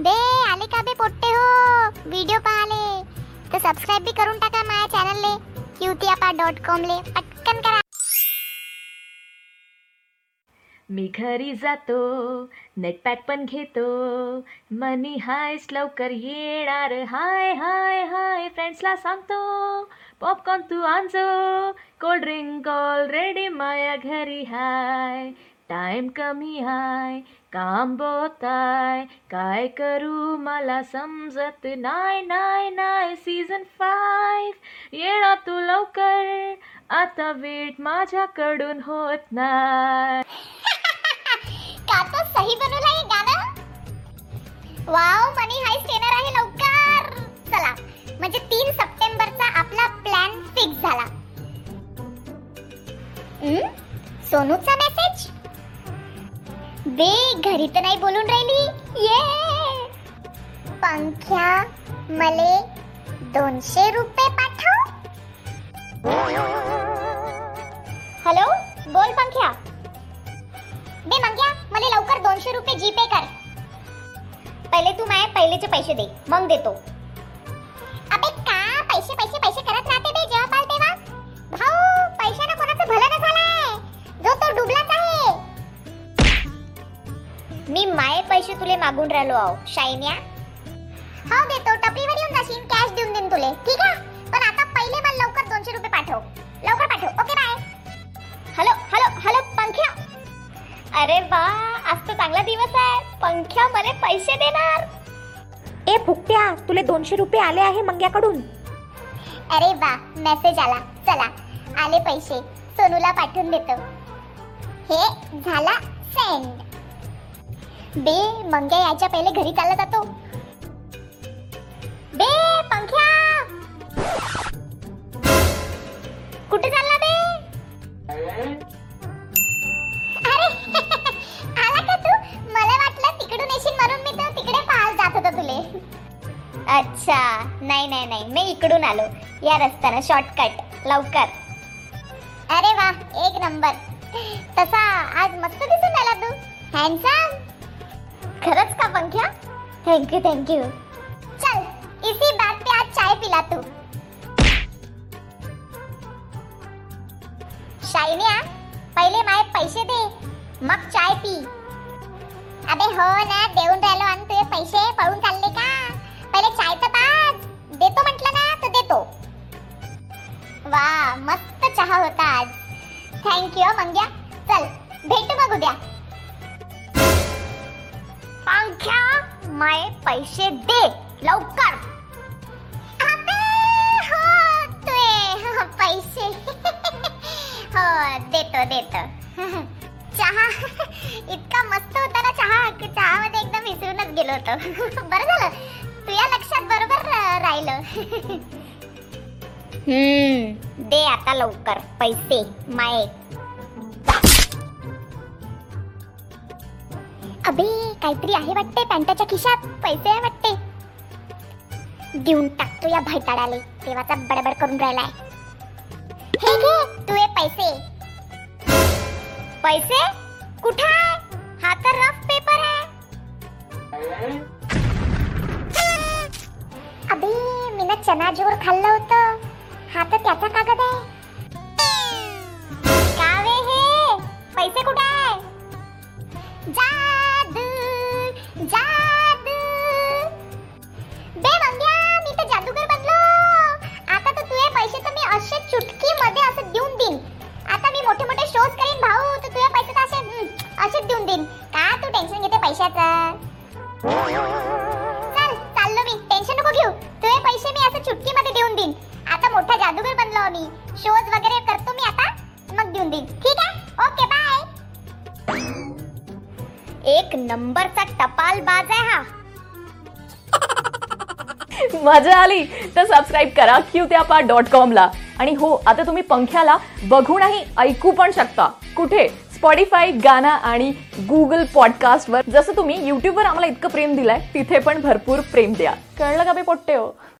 बे आले का बे पोट्टे हो? व्हिडिओ पाहाले. तर सबस्क्राईब बी करून टाका माझ्या चॅनलले क्यूतियापा डॉट कॉम ले. पटकन करा. मी घरी जातो नेटपॅक पण घेतो. मनी हायस लवकर येणार. हाय हाय हाय फ्रेंड्सला सांगतो. पॉपकॉर्न तू आणजो. कोल्ड ड्रिंक ऑलरेडी माया घरी हाय. टाइम कमी हाय काम बोताय काय करू मला समजत नाही नाही नाही. सीझन फाईव्ह येणार तू लवकर. आता वेट माझ्याकडून होत नाही. का सही बनवला हे गाणं? वाव मनी हाईस्ट येणार आहे लवकर. चला म्हणजे तीन सप्टेंबरचा आपला प्लॅन फिक्स झाला. सोनूचा अबे घरी तर नाही बोलून राहिली. ये. पंख्या मले दोनशे रुपये पाठव. हॅलो बोल पंख्या. बे मंग्या मला लवकर दोनशे रुपये जीपे कर. पहिले तू माय पहिलेचे पैसे दे मग देतो. मागून राहिलो आहो शाईन्या. हो देतो टपरीवर येऊन जाशील कॅश देऊन देईन तुले. ठीक आहे? पण आता पहिले मला लवकर दोनशे रुपये पाठव. लवकर पाठव okay bye hello hello hello पंख्या. अरे वा आज तर चांगला दिवस आहे. पंख्या मला पैसे देणार. ए फुकट्या तुले दोनशे रुपये आले आहे मंग्याकडून? अरे वा मेसेज आला. चला आले पैसे. सोनूला पाठवून देतो. हे झाला सेंड बे मंग्या यायच्या पहिले घरी चालला जातो. बे पंख्या! कुठे चालला बे? अरे आला का तू? मला वाटलं तिकडून येशील म्हणून मी तर तिकडे पाहायला जात होतो तुले. अच्छा नाही नाही नाही मी इकडून आलो. या रस्त्यानं शॉर्टकट लवकर. अरे वा एक नंबर. तसा आज मस्त दिसून आला तू. हँडसम थँक्यू थँक्यू चल इसी बात पे आज चाय पिला तू. शाइनिया पहिले माय पैसे दे मग चाय पी. अबे हो ना देऊन राहिलो आणि तुझे पैसे पळून चालले का? पहिले चाय तर पाच. देतो म्हटलं ना तर देतो. वा मस्त चहा होता आज. Thank you Mangya. चल भेटू मग उद्या. पंख्या माय पैसे दे लवकर. अबे, हो, पैसे. हो देतो देतो. चहा. इतका मस्त होता ना चहा की चहामध्ये एकदम विसरूनच गेलो होतो. बरं झालं. तुझ्या लक्षात बरोबर राहिलं. हम्म. दे आता लवकर पैसे माये अबे काहीतरी आहे वाटते पॅन्टाच्या खिशात. पैसे आहे वाटते देऊन टाकतो या भैताडाले देवाचा बडबड करून राहिलाय. हे घे तुझे पैसे. पैसे? कुठे आहे? हा तर रफ पेपर आहे. अबे मी ना चना जोर खाल्लं होतं. हा तर त्याचा कागद आहे. का तू टेन्शन घेते पैशाचं? चल चाललो मी. टेन्शन नको घेऊ. तुझे पैसे मी असं चुटकीमध्ये देऊन देईन. आता मोठा जादूगर बनलो मी. शोज वगैरे करतो मी आता. मग देऊन देईन. ठीक आहे? ओके बाय एक नंबरचा टपाल बाज आहे हा. मजा आली. तर सबस्क्राईब करा. क्यूत्यापा डॉट कॉमला आणि हो आता तुम्ही पंख्याला बघूनही ऐकू पण शकता. कुठे? स्पॉडीफाय गाना आणि गुगल पॉडकास्टवर जसं तुम्ही युट्यूबवर आम्हाला इतकं प्रेम दिलंय तिथे पण भरपूर प्रेम द्या. कळलं का बे पोट्टे हो?